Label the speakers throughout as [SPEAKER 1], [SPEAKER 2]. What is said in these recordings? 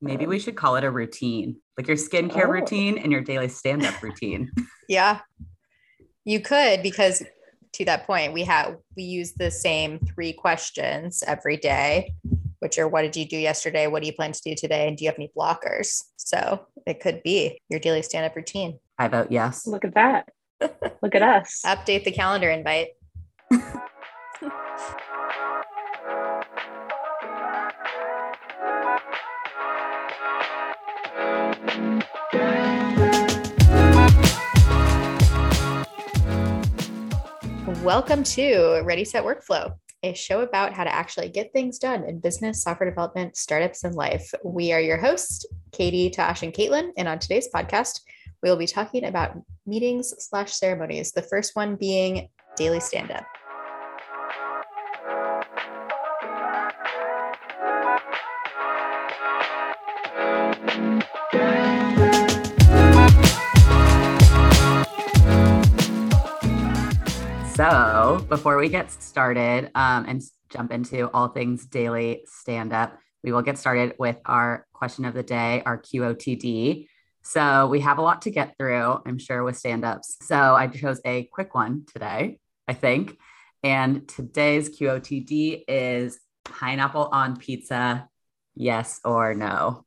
[SPEAKER 1] Maybe we should call it a routine, like your skincare
[SPEAKER 2] Oh.
[SPEAKER 1] routine and your daily stand up routine.
[SPEAKER 3] Yeah. You could because to that point, we have we use the same three questions every day, which are what did you do yesterday? What do you plan to do today? And do you have any blockers? So it could be your daily stand-up routine.
[SPEAKER 1] I vote yes.
[SPEAKER 2] Look at that. Look at us.
[SPEAKER 3] Update the calendar invite. Welcome to Ready Set Workflow, a show about how to actually get things done in business, software development, startups, and life. We are your hosts, Katie, Tosh, and Caitlin. And on today's podcast, we will be talking about meetings slash ceremonies. The first one being daily stand up.
[SPEAKER 1] Before we get started um, and jump into all things daily stand up, we will get started with our question of the day, our QOTD. So, we have a lot to get through, I'm sure, with stand ups. So, I chose a quick one today, I think. And today's QOTD is pineapple on pizza, yes or no?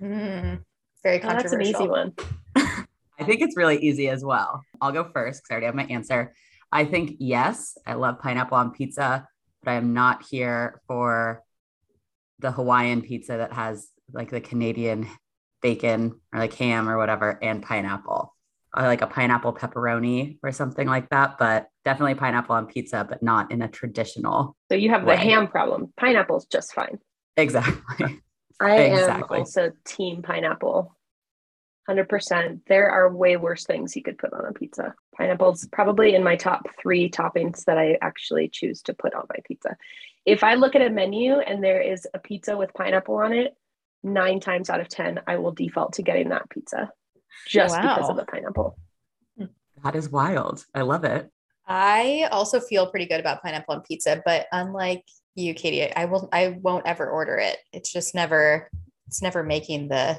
[SPEAKER 3] Mm, very
[SPEAKER 2] Oh, that's an
[SPEAKER 3] controversial.
[SPEAKER 2] easy one.
[SPEAKER 1] I think it's really easy as well. I'll go first because I already have my answer. I think yes, I love pineapple on pizza, but I am not here for the Hawaiian pizza that has like the Canadian bacon or like ham or whatever and pineapple. I like a pineapple pepperoni or something like that, but definitely pineapple on pizza, but not in a traditional.
[SPEAKER 2] So you have the ham problem. Pineapple's just fine.
[SPEAKER 1] Exactly.
[SPEAKER 2] I
[SPEAKER 1] Exactly.
[SPEAKER 2] am also team pineapple. 100%. There are way worse things you could put on a pizza. Pineapple's probably in my top three toppings that I actually choose to put on my pizza. If I look at a menu and there is a pizza with pineapple on it, nine times out of 10, I will default to getting that pizza just because of the pineapple.
[SPEAKER 1] that is wild. I love it.
[SPEAKER 3] I also feel pretty good about pineapple on pizza, but unlike you, Katie, I will I won't ever order it. It's just never it's never making the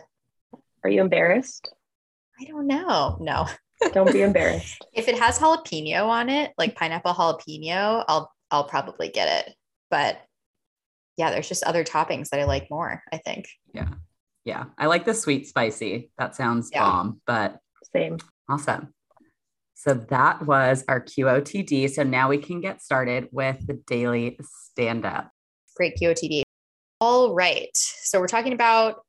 [SPEAKER 2] Are you embarrassed?
[SPEAKER 3] I don't know. No.
[SPEAKER 2] Don't be embarrassed.
[SPEAKER 3] If it has jalapeno on it, like pineapple jalapeno, I'll I'll probably get it. But yeah, there's just other toppings that I like more, I think.
[SPEAKER 1] Yeah. Yeah. I like the sweet spicy. That sounds
[SPEAKER 3] Yeah.
[SPEAKER 1] bomb, but
[SPEAKER 2] Same.
[SPEAKER 1] Awesome. So that was our QOTD. So now we can get started with the daily stand up.
[SPEAKER 3] Great QOTD. All right. So we're talking about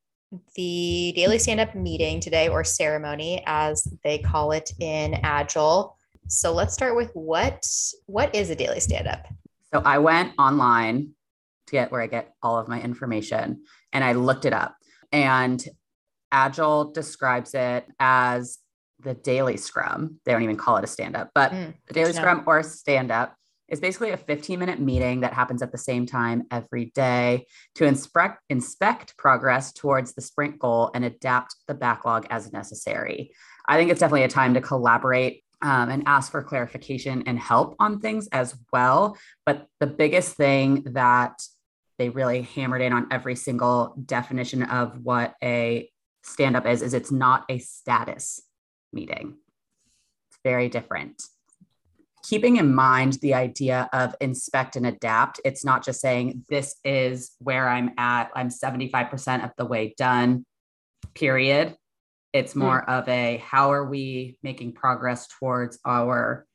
[SPEAKER 3] the daily stand up meeting today, or ceremony, as they call it in Agile. So let's start with what what is a daily stand up?
[SPEAKER 1] So I went online to get where I get all of my information and I looked it up. And Agile describes it as the daily scrum. They don't even call it a stand up, but
[SPEAKER 3] Mm,
[SPEAKER 1] the daily scrum or stand up is basically a 15 minute meeting that happens at the same time every day to inspect inspect progress towards the sprint goal and adapt the backlog as necessary. I think it's definitely a time to collaborate um, and ask for clarification and help on things as well. But the biggest thing that they really hammered in on every single definition of what a stand up is is it's not a status meeting. It's very different keeping in mind the idea of inspect and adapt. It's not just saying this is where I'm at, I'm 75% of the way done, period. It's hmm. more of a how are we making progress towards our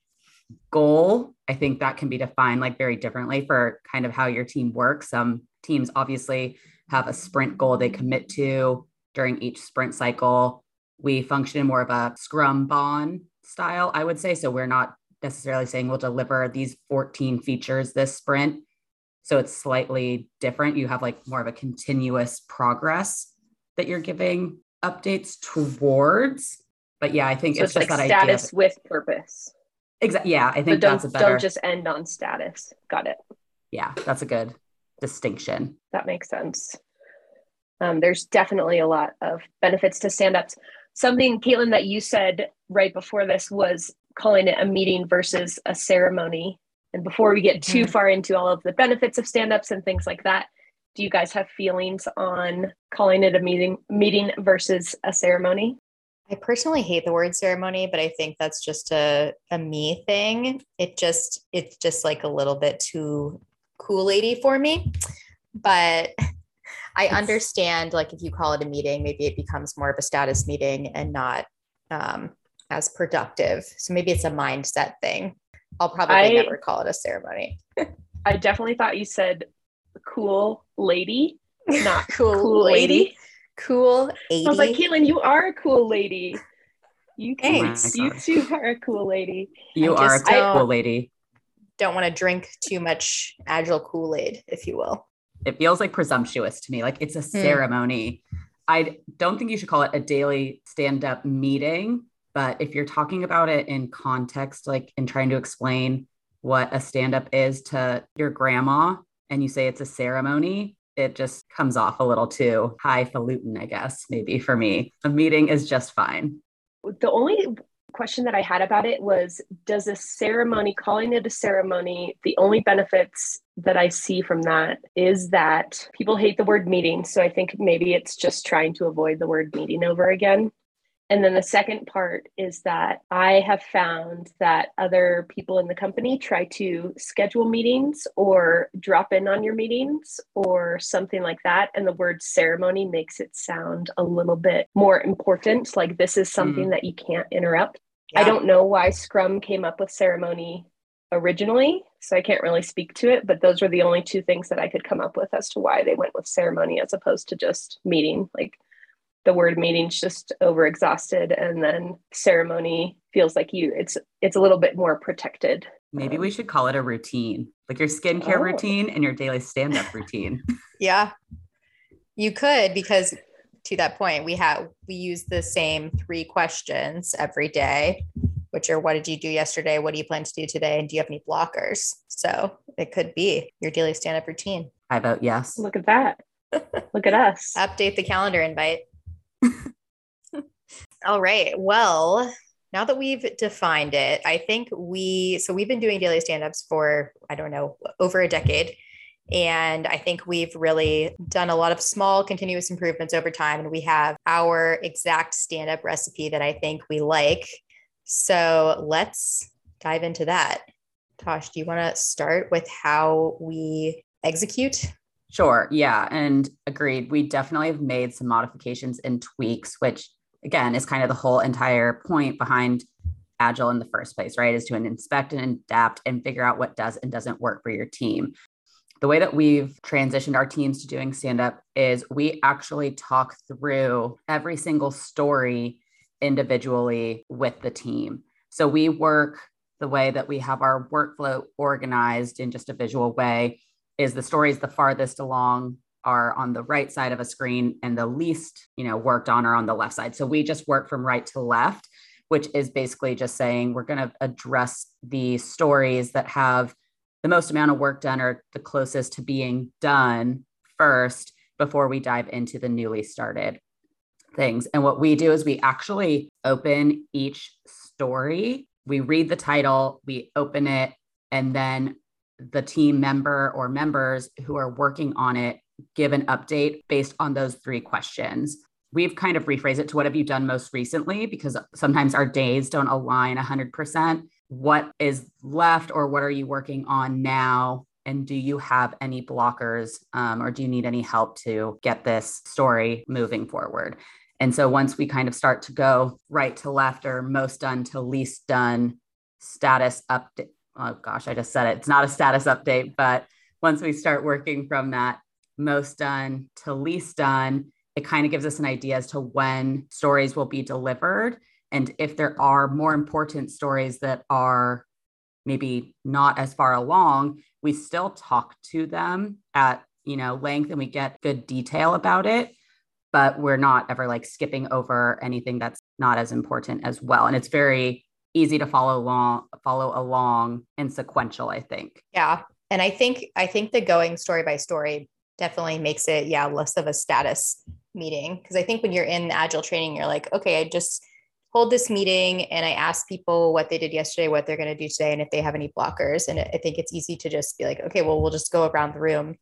[SPEAKER 1] goal? I think that can be defined like very differently for kind of how your team works. Some teams obviously have a sprint goal they commit to during each sprint cycle. We function in more of a Scrumban style, I would say. So we're not necessarily saying we'll deliver these 14 features this sprint. So it's slightly different. You have like more of a continuous progress that you're giving updates towards. But yeah, I think
[SPEAKER 2] So
[SPEAKER 1] it's, just
[SPEAKER 2] like
[SPEAKER 1] that
[SPEAKER 2] status
[SPEAKER 1] idea.
[SPEAKER 2] with purpose.
[SPEAKER 1] Exactly. Yeah, I think that's a better.
[SPEAKER 2] don't just end on status. Got it.
[SPEAKER 1] yeah, that's a good distinction.
[SPEAKER 2] That makes sense. Um, there's definitely a lot of benefits to stand ups. Something, Caitlin, that you said right before this was calling it a meeting versus a ceremony. And before we get too
[SPEAKER 3] Mhm.
[SPEAKER 2] far into all of the benefits of stand ups and things like that, Do you guys have feelings on calling it a meeting meeting versus a ceremony?
[SPEAKER 3] I personally hate the word ceremony, but I think that's just a, a me thing. It just it's just like a little bit too cool lady for me. But I understand like if you call it a meeting, maybe it becomes more of a status meeting and not um, as productive. So maybe it's a mindset thing. I'll probably I, never call it a ceremony.
[SPEAKER 2] I definitely thought you said cool lady, not cool, cool lady. lady.
[SPEAKER 3] Cool 80.
[SPEAKER 2] I was like, Caitlin, you are a cool lady. You can, oh you too are a cool lady.
[SPEAKER 1] You I are just, a cool lady.
[SPEAKER 3] Don't want to drink too much agile Kool-Aid, if you will.
[SPEAKER 1] It feels like presumptuous to me. Like it's a hmm. ceremony. I don't think you should call it a daily stand-up meeting, but if you're talking about it in context, like in trying to explain what a stand-up is to your grandma, and you say it's a ceremony, it just comes off a little too highfalutin, I guess, maybe for me. A meeting is just fine.
[SPEAKER 2] The only question that I had about it was Does a ceremony, calling it a ceremony, the only benefits that I see from that is that people hate the word meeting. So I think maybe it's just trying to avoid the word meeting over again. And then the second part is that I have found that other people in the company try to schedule meetings or drop in on your meetings or something like that. And the word ceremony makes it sound a little bit more important. Like this is something mm. that you can't interrupt. Yeah. I don't know why Scrum came up with ceremony originally, so I can't really speak to it, but those were the only two things that I could come up with as to why they went with ceremony as opposed to just meeting. Like the word meeting's just overexhausted and then ceremony feels like you it's it's a little bit more protected.
[SPEAKER 1] Maybe we should call it a routine like your skincare oh. routine and your daily stand-up routine.
[SPEAKER 3] Yeah. You could because to that point we have we use the same three questions every day which are what did you do yesterday? What do you plan to do today? And do you have any blockers? So it could be your daily stand-up routine.
[SPEAKER 1] I vote yes?
[SPEAKER 2] Look at that. Look at us.
[SPEAKER 3] Update the calendar invite All right. Well, now that we've defined it, I think we, so we've been doing daily stand ups for, I don't know, over a decade. And I think we've really done a lot of small continuous improvements over time. And we have our exact stand up recipe that I think we like. So let's dive into that. Tosh, do you want to start with how we execute?
[SPEAKER 1] Sure. Yeah. And agreed. We definitely have made some modifications and tweaks, which again is kind of the whole entire point behind agile in the first place right is to inspect and adapt and figure out what does and doesn't work for your team the way that we've transitioned our teams to doing stand up is we actually talk through every single story individually with the team so we work the way that we have our workflow organized in just a visual way is the stories the farthest along are on the right side of a screen and the least, you know, worked on are on the left side. So we just work from right to left, which is basically just saying we're going to address the stories that have the most amount of work done or the closest to being done first before we dive into the newly started things. And what we do is we actually open each story, we read the title, we open it, and then the team member or members who are working on it give an update based on those three questions. We've kind of rephrased it to what have you done most recently because sometimes our days don't align 100%. What is left or what are you working on now? And do you have any blockers um, or do you need any help to get this story moving forward? And so once we kind of start to go right to left or most done to least done status update, oh gosh, I just said it. It's not a status update, but once we start working from that most done to least done, it kind of gives us an idea as to when stories will be delivered. And if there are more important stories that are maybe not as far along, we still talk to them at you know length and we get good detail about it but we're not ever like skipping over anything that's not as important as well and it's very easy to follow along follow along and sequential i think.
[SPEAKER 3] Yeah. And i think i think the going story by story definitely makes it yeah less of a status meeting. Because i think when you're in agile training you're like okay i just hold this meeting and i ask people what they did yesterday what they're going to do today and if they have any blockers. And i think it's easy to just be like okay well we'll just go around the room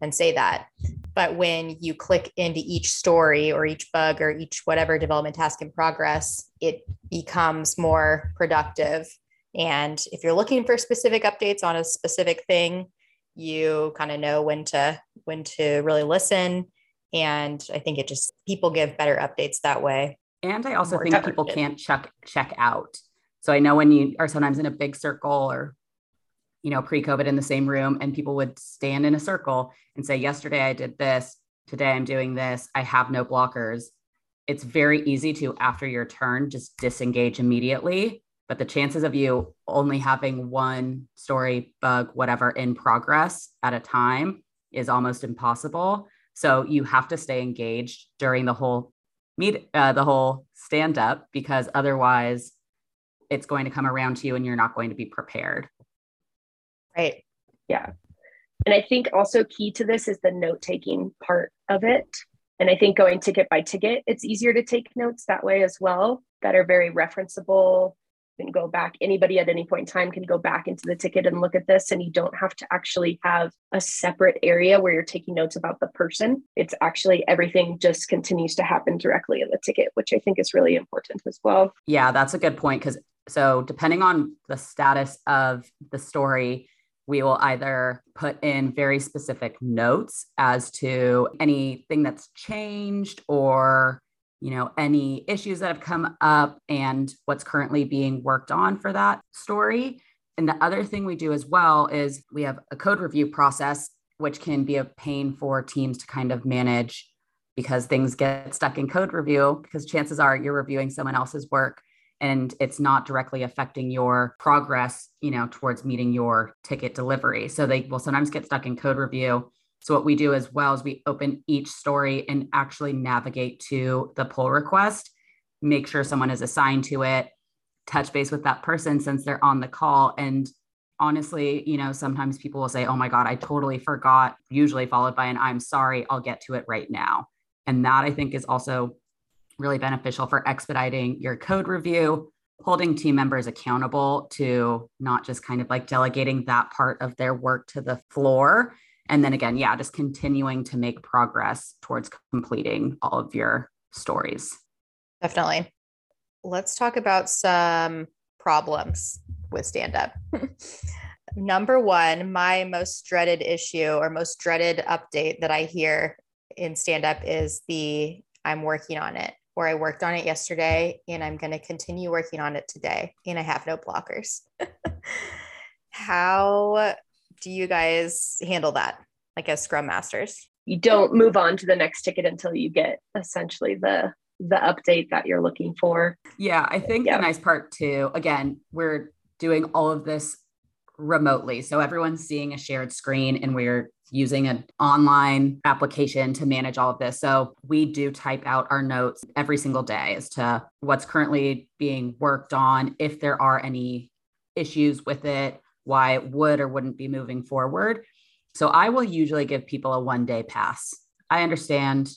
[SPEAKER 3] and say that. But when you click into each story or each bug or each whatever development task in progress, it becomes more productive. And if you're looking for specific updates on a specific thing, you kind of know when to when to really listen and i think it just people give better updates that way
[SPEAKER 1] and i also think people can't check check out so i know when you are sometimes in a big circle or you know pre-covid in the same room and people would stand in a circle and say yesterday i did this today i'm doing this i have no blockers. It's very easy to after your turn just disengage immediately but the chances of you only having one story bug whatever in progress at a time is almost impossible. So you have to stay engaged during the whole meet uh, the whole stand up because otherwise it's going to come around to you and you're not going to be prepared
[SPEAKER 3] right.
[SPEAKER 2] Yeah. And i think also key to this is the note taking part of it. And i think going ticket by ticket it's easier to take notes that way as well that are very referenceable. Can go back anybody at any point in time can go back into the ticket and look at this and you don't have to actually have a separate area where you're taking notes about the person. It's actually everything just continues to happen directly in the ticket which i think is really important as well.
[SPEAKER 1] Yeah that's a good point because so depending on the status of the story we will either put in very specific notes as to anything that's changed or you know any issues that have come up and what's currently being worked on for that story. And the other thing we do as well is we have a code review process which can be a pain for teams to kind of manage because things get stuck in code review because chances are you're reviewing someone else's work and it's not directly affecting your progress you know towards meeting your ticket delivery so they will sometimes get stuck in code review so what we do as well is we open each story and actually navigate to the pull request, make sure someone is assigned to it, touch base with that person since they're on the call. And honestly, you know, sometimes people will say, Oh my God, I totally forgot, usually followed by an I'm sorry, I'll get to it right now. And that I think is also really beneficial for expediting your code review, holding team members accountable to not just kind of like delegating that part of their work to the floor. And then again yeah just continuing to make progress towards completing all of your stories.
[SPEAKER 3] Definitely. Let's talk about some problems with stand up number one my most dreaded issue or most dreaded update that i hear in stand up is the i'm working on it or i worked on it yesterday and i'm going to continue working on it today and i have no blockers. How do you guys handle that like as scrum masters?
[SPEAKER 2] You don't move on to the next ticket until you get essentially the the update that you're looking for.
[SPEAKER 1] Yeah i think the nice part too again we're doing all of this remotely. So everyone's seeing a shared screen and we're using an online application to manage all of this. So we do type out our notes every single day as to what's currently being worked on, if there are any issues with it, why it would or wouldn't be moving forward. So I will usually give people a one day pass. I understand,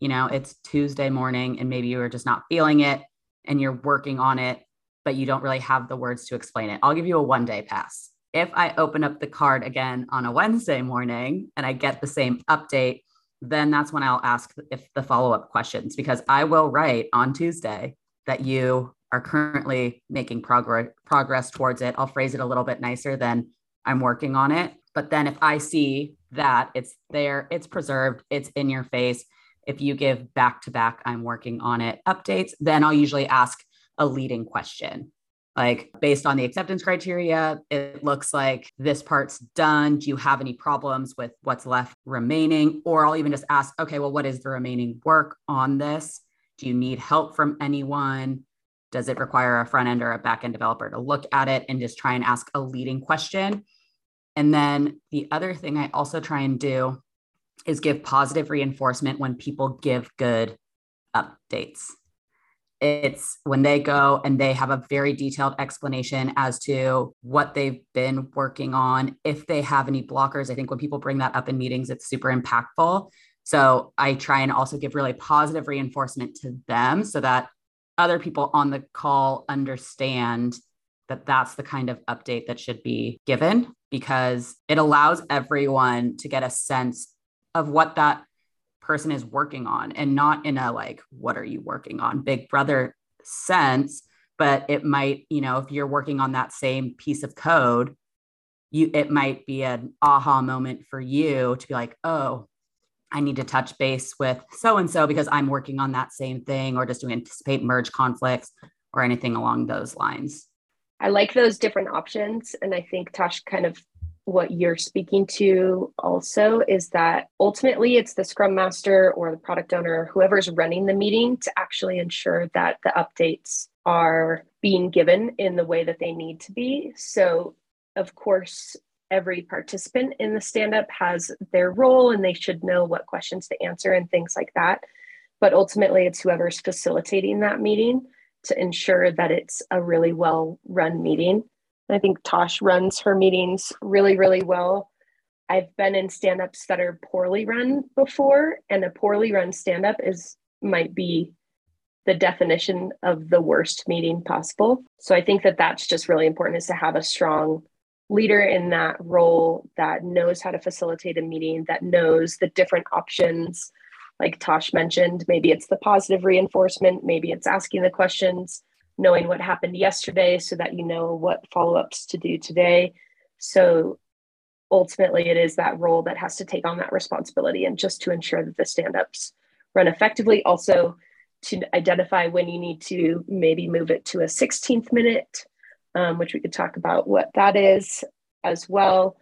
[SPEAKER 1] you know, it's Tuesday morning and maybe you are just not feeling it and you're working on it, but you don't really have the words to explain it. I'll give you a one day pass. If I open up the card again on a Wednesday morning and I get the same update, then that's when I'll ask if the follow up questions because I will write on Tuesday that you are currently making progress progress towards it. I'll phrase it a little bit nicer than I'm working on it. But then if I see that it's there, it's preserved, it's in your face, if you give back to back, I'm working on it updates, then I'll usually ask a leading question. Like, based on the acceptance criteria, it looks like this part's done. Do you have any problems with what's left remaining? Or I'll even just ask, okay, well, what is the remaining work on this? Do you need help from anyone? Does it require a front end or a back end developer to look at it and just try and ask a leading question? And then the other thing I also try and do is give positive reinforcement when people give good updates. It's when they go and they have a very detailed explanation as to what they've been working on. If they have any blockers, I think when people bring that up in meetings, it's super impactful. So I try and also give really positive reinforcement to them so that other people on the call understand that that's the kind of update that should be given because it allows everyone to get a sense of what that person is working on and not in a like, what are you working on? Big brother sense, but it might, you know, if you're working on that same piece of code, you it might be an aha moment for you to be like, oh, I need to touch base with so and so because I'm working on that same thing, or just to anticipate merge conflicts or anything along those lines.
[SPEAKER 2] I like those different options. And I think Tosh kind of what you're speaking to also is that ultimately it's the scrum master or the product owner, whoever's running the meeting, to actually ensure that the updates are being given in the way that they need to be. So, of course, every participant in the stand up has their role and they should know what questions to answer and things like that. But ultimately, it's whoever's facilitating that meeting to ensure that it's a really well run meeting. I think Tosh runs her meetings really, really well. I've been in stand ups that are poorly run before, and a poorly run stand up is might be the definition of the worst meeting possible. So I think that that's just really important is to have a strong leader in that role that knows how to facilitate a meeting, that knows the different options. Like Tosh mentioned, maybe it's the positive reinforcement, maybe it's asking the questions, knowing what happened yesterday so that you know what follow ups to do today. So ultimately, it is that role that has to take on that responsibility and just to ensure that the stand ups run effectively. Also, to identify when you need to maybe move it to a 16th minute um, which we could talk about what that is as well.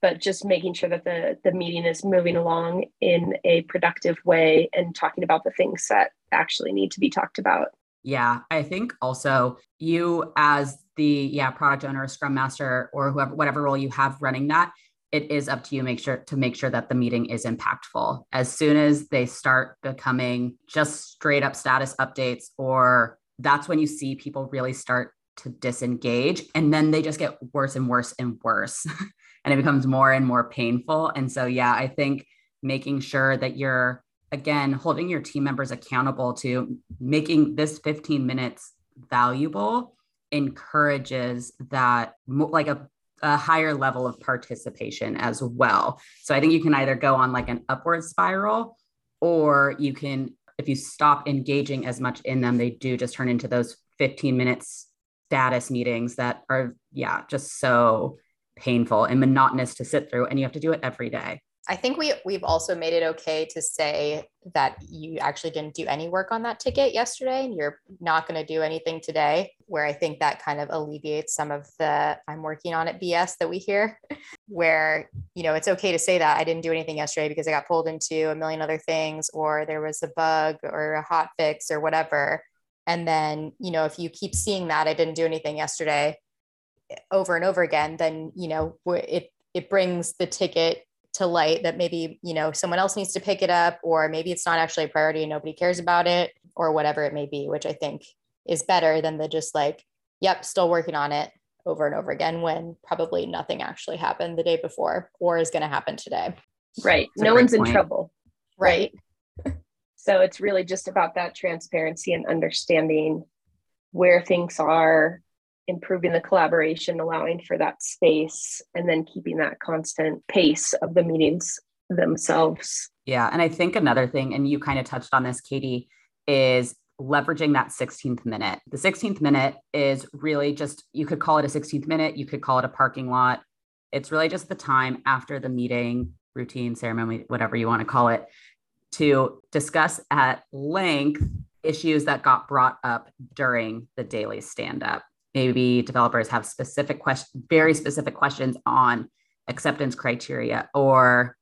[SPEAKER 2] But just making sure that the, the meeting is moving along in a productive way and talking about the things that actually need to be talked about.
[SPEAKER 1] Yeah, I think also you as the yeah product owner, scrum master, or whoever whatever role you have running that, it is up to you make sure to make sure that the meeting is impactful. As soon as they start becoming just straight up status updates, or that's when you see people really start to disengage and then they just get worse and worse and worse and it becomes more and more painful and so yeah i think making sure that you're again holding your team members accountable to making this 15 minutes valuable encourages that like a, a higher level of participation as well so i think you can either go on like an upward spiral or you can if you stop engaging as much in them they do just turn into those 15 minutes status meetings that are, yeah, just so painful and monotonous to sit through. And you have to do it every day.
[SPEAKER 3] I think we we've also made it okay to say that you actually didn't do any work on that ticket yesterday and you're not going to do anything today where I think that kind of alleviates some of the I'm working on it BS that we hear where you know it's okay to say that I didn't do anything yesterday because I got pulled into a million other things or there was a bug or a hot fix or whatever. And then you know if you keep seeing that i didn't do anything yesterday eh, over and over again then you know it it brings the ticket to light that maybe you know someone else needs to pick it up or maybe it's not actually a priority and nobody cares about it or whatever it may be which i think is better than the just like yep still working on it over and over again when probably nothing actually happened the day before or is going to happen today.
[SPEAKER 2] Right. No one's point. in trouble
[SPEAKER 3] right.
[SPEAKER 2] So it's really just about that transparency and understanding where things are, improving the collaboration, allowing for that space, and then keeping that constant pace of the meetings themselves.
[SPEAKER 1] Yeah. And I think another thing, and you kind of touched on this, Katie, is leveraging that 16th minute. The 16th minute is really just, you could call it a 16th minute, you could call it a parking lot. It's really just the time after the meeting, routine, ceremony, whatever you want to call it, to discuss at length issues that got brought up during the daily stand up. Maybe developers have specific questions, very specific questions on acceptance criteria, or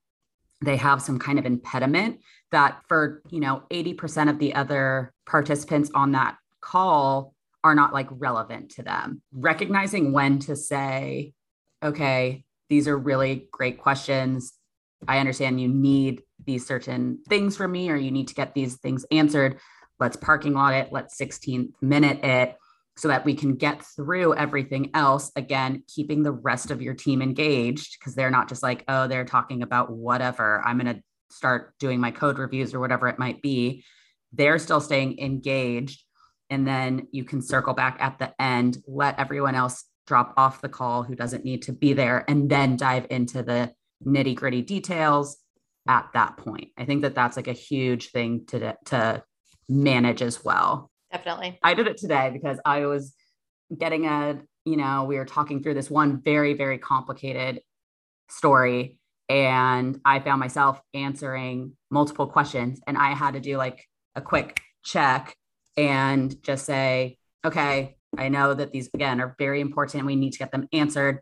[SPEAKER 1] they have some kind of impediment that for, you know, 80% of the other participants on that call are not like relevant to them. Recognizing when to say, okay, these are really great questions. I understand you need these certain things from me or you need to get these things answered. Let's parking lot it, let's 16th minute it so that we can get through everything else. Again, keeping the rest of your team engaged because they're not just like, oh, they're talking about whatever. I'm going to start doing my code reviews or whatever it might be. They're still staying engaged. And then you can circle back at the end, let everyone else drop off the call who doesn't need to be there, and then dive into the nitty gritty details at that point. I think that that's like a huge thing to to manage as well.
[SPEAKER 3] Definitely.
[SPEAKER 1] I did it today because I was getting a, you know, we were talking through this one very very complicated story and I found myself answering multiple questions and I had to do like a quick check and just say, okay, I know that these again are very important. We need to get them answered.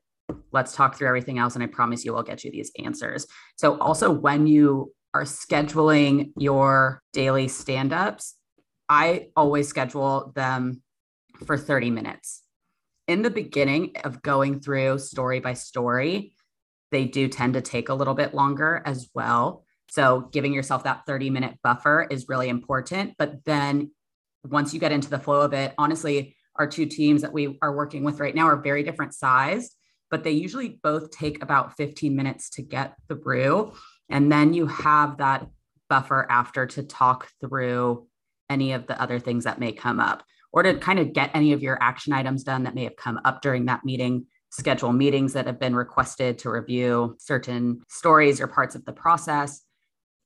[SPEAKER 1] Let's talk through everything else. And I promise you, we'll get you these answers. So, also, when you are scheduling your daily stand ups, I always schedule them for 30 minutes. In the beginning of going through story by story, they do tend to take a little bit longer as well. So, giving yourself that 30 minute buffer is really important. But then once you get into the flow of it, honestly, our two teams that we are working with right now are very different sized, but they usually both take about 15 minutes to get through. And then you have that buffer after to talk through any of the other things that may come up or to kind of get any of your action items done that may have come up during that meeting schedule meetings that have been requested to review certain stories or parts of the process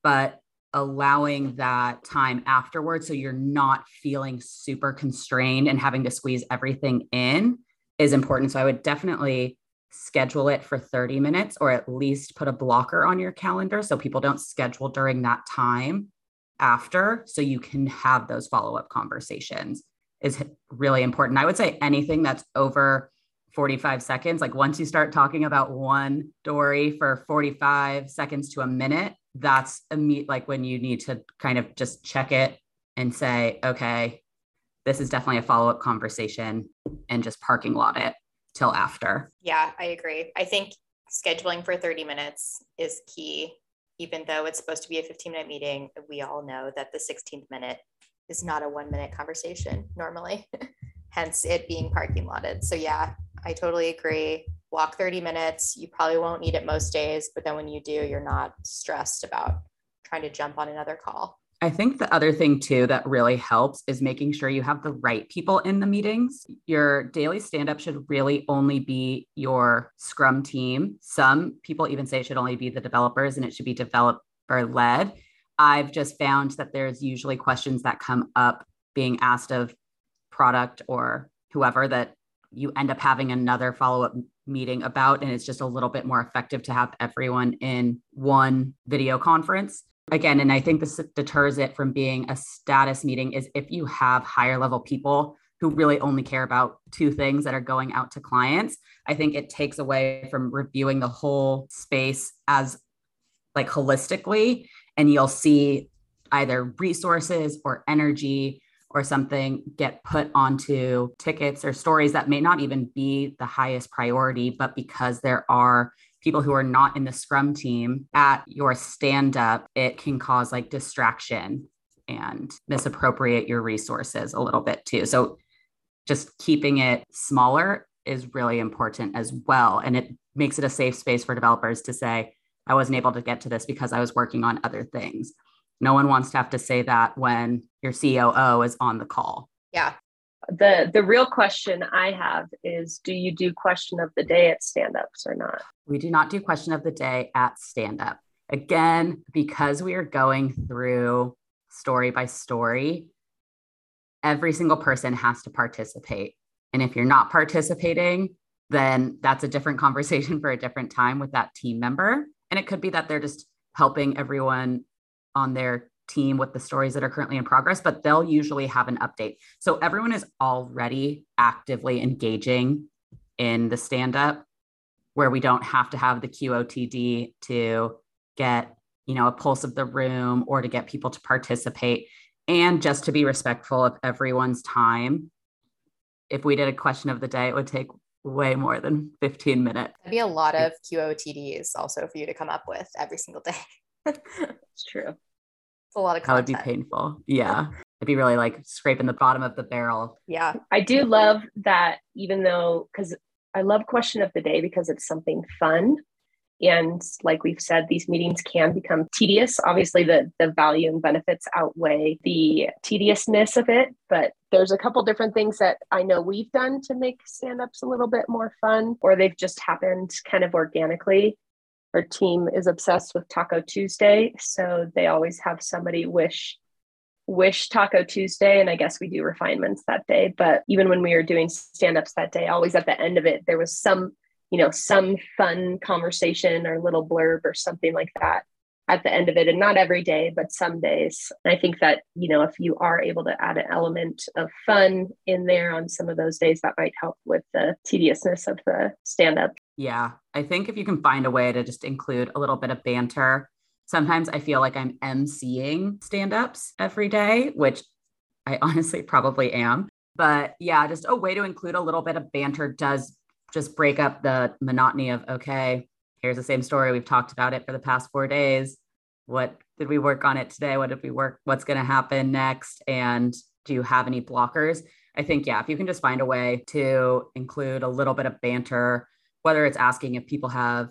[SPEAKER 1] but allowing that time afterwards so you're not feeling super constrained and having to squeeze everything in is important. So I would definitely schedule it for 30 minutes or at least put a blocker on your calendar so people don't schedule during that time after so you can have those follow-up conversations is really important. I would say anything that's over 45 seconds like once you start talking about one story for 45 seconds to a minute that's a meet like when you need to kind of just check it and say, okay, this is definitely a follow up conversation and just parking lot it till after.
[SPEAKER 3] Yeah, I agree. I think scheduling for 30 minutes is key. Even though it's supposed to be a 15 minute meeting, we all know that the 16th minute is not a one minute conversation normally, hence it being parking lotted. So, yeah, I totally agree walk 30 minutes. You probably won't need it most days, but then when you do, you're not stressed about trying to jump on another call.
[SPEAKER 1] I think the other thing too that really helps is making sure you have the right people in the meetings. Your daily stand up should really only be your Scrum team. Some people even say it should only be the developers and it should be developer led. I've just found that there's usually questions that come up being asked of product or whoever that you end up having another follow up meeting about. And it's just a little bit more effective to have everyone in one video conference. Again, and I think this deters it from being a status meeting is if you have higher level people who really only care about two things that are going out to clients, I think it takes away from reviewing the whole space as like holistically. And you'll see either resources or energy or something get put onto tickets or stories that may not even be the highest priority, but because there are people who are not in the scrum team at your stand up, it can cause like distraction and misappropriate your resources a little bit too. So just keeping it smaller is really important as well. And it makes it a safe space for developers to say, I wasn't able to get to this because I was working on other things. No one wants to have to say that when your COO is on the call.
[SPEAKER 3] Yeah.
[SPEAKER 2] The the real question I have is do you do question of the day at stand-ups or not?
[SPEAKER 1] We do not do question of the day at stand-up. Again, because we are going through story by story, every single person has to participate. And if you're not participating, then that's a different conversation for a different time with that team member. And it could be that they're just helping everyone on their team with the stories that are currently in progress, but they'll usually have an update. So everyone is already actively engaging in the stand up where we don't have to have the QOTD to get, you know, a pulse of the room or to get people to participate and just to be respectful of everyone's time. If we did a question of the day, it would take way more than 15 minutes.
[SPEAKER 3] That'd be a lot of QOTDs also for you to come up with every single day.
[SPEAKER 2] it's true.
[SPEAKER 3] It's a lot of
[SPEAKER 1] content. That would be painful. Yeah. It'd be really like scraping the bottom of the barrel.
[SPEAKER 3] Yeah.
[SPEAKER 2] I do love that, even though, because I love question of the day because it's something fun. And like we've said, these meetings can become tedious. Obviously, the, the value and benefits outweigh the tediousness of it. But there's a couple different things that I know we've done to make stand ups a little bit more fun, or they've just happened kind of organically our team is obsessed with Taco Tuesday. So they always have somebody wish wish Taco Tuesday. And I guess we do refinements that day. But even when we were doing stand-ups that day, always at the end of it, there was some, you know, some fun conversation or little blurb or something like that at the end of it and not every day but some days. I think that you know if you are able to add an element of fun in there on some of those days that might help with the tediousness of the stand up
[SPEAKER 1] yeah. I think if you can find a way to just include a little bit of banter sometimes i feel like i'm emceeing stand-ups every day which i honestly probably am. But yeah just a way to include a little bit of banter does just break up the monotony of okay here's the same story. We've talked about it for the past four days. What did we work on it today? What did we work? What's going to happen next? And do you have any blockers? I think, yeah, if you can just find a way to include a little bit of banter, whether it's asking if people have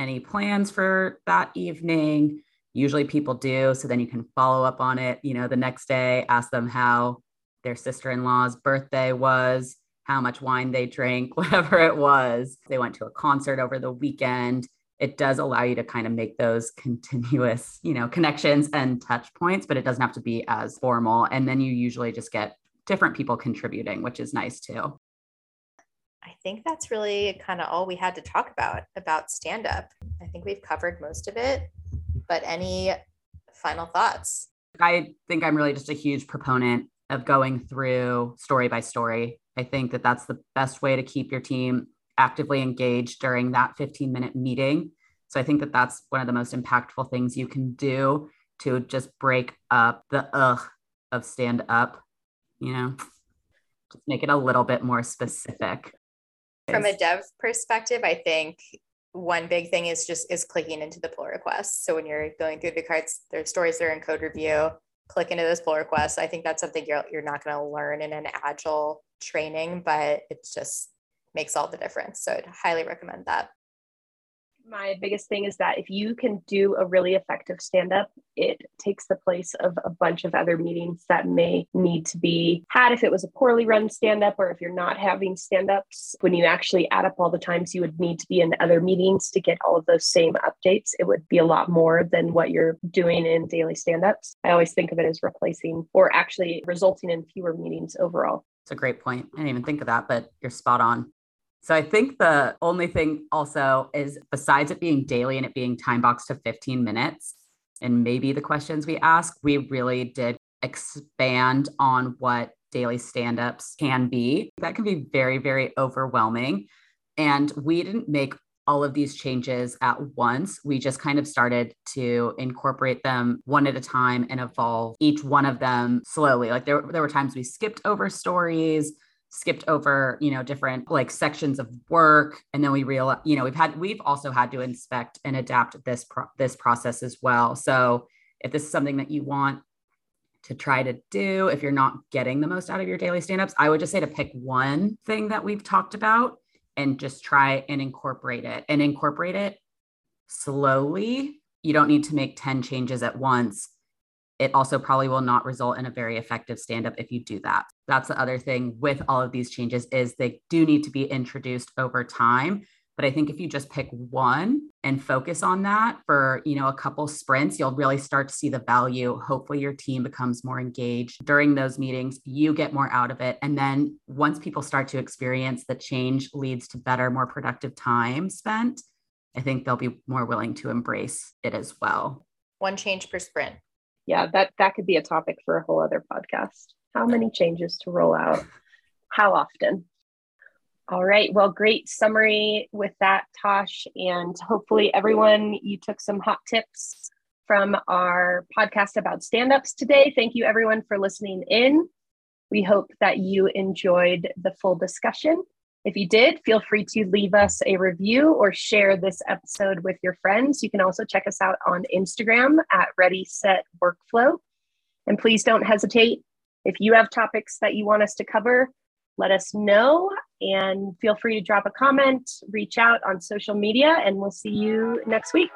[SPEAKER 1] any plans for that evening, usually people do. So then you can follow up on it, you know, the next day, ask them how their sister in law's birthday was how much wine they drank, whatever it was. They went to a concert over the weekend. It does allow you to kind of make those continuous, you know, connections and touch points, but it doesn't have to be as formal. And then you usually just get different people contributing, which is nice too.
[SPEAKER 3] I think that's really kind of all we had to talk about about stand up. I think we've covered most of it, but any final thoughts?
[SPEAKER 1] I think I'm really just a huge proponent of going through story by story I think that that's the best way to keep your team actively engaged during that 15 minute meeting. So I think that that's one of the most impactful things you can do to just break up the ugh of stand up, you know, just make it a little bit more specific.
[SPEAKER 3] From a dev perspective, I think one big thing is just is clicking into the pull requests. So when you're going through the cards, there's stories that are in code review, click into those pull requests. I think that's something you're, you're not going to learn in an agile training, but it just makes all the difference. So I'd highly recommend that.
[SPEAKER 2] My biggest thing is that if you can do a really effective stand up, it takes the place of a bunch of other meetings that may need to be had if it was a poorly run stand up or if you're not having stand ups. When you actually add up all the times you would need to be in other meetings to get all of those same updates, it would be a lot more than what you're doing in daily stand ups. I always think of it as replacing or actually resulting in fewer meetings overall.
[SPEAKER 1] It's a great point. I didn't even think of that, but you're spot on. So I think the only thing also is besides it being daily and it being time boxed to 15 minutes, and maybe the questions we ask, we really did expand on what daily stand-ups can be. That can be very, very overwhelming. And we didn't make all of these changes at once. We just kind of started to incorporate them one at a time and evolve each one of them slowly. Like there, there were times we skipped over stories, skipped over, you know, different like sections of work. And then we realized, you know, we've had, we've also had to inspect and adapt this, pro- this process as well. So if this is something that you want to try to do, if you're not getting the most out of your daily stand-ups, I would just say to pick one thing that we've talked about and just try and incorporate it and incorporate it slowly. You don't need to make 10 changes at once. It also probably will not result in a very effective stand up if you do that. That's the other thing with all of these changes is they do need to be introduced over time but I think if you just pick one and focus on that for, you know, a couple sprints, you'll really start to see the value. Hopefully your team becomes more engaged during those meetings. You get more out of it. And then once people start to experience the change leads to better, more productive time spent, I think they'll be more willing to embrace it as well.
[SPEAKER 3] One change per sprint.
[SPEAKER 2] Yeah, that that could be a topic for a whole other podcast. How many changes to roll out? How often? All right. Well, great summary with that, Tosh. And hopefully, everyone, you took some hot tips from our podcast about stand ups today. Thank you, everyone, for listening in. We hope that you enjoyed the full discussion. If you did, feel free to leave us a review or share this episode with your friends. You can also check us out on Instagram at Ready Set Workflow. And please don't hesitate if you have topics that you want us to cover let us know and feel free to drop a comment, reach out on social media, and we'll see you next week.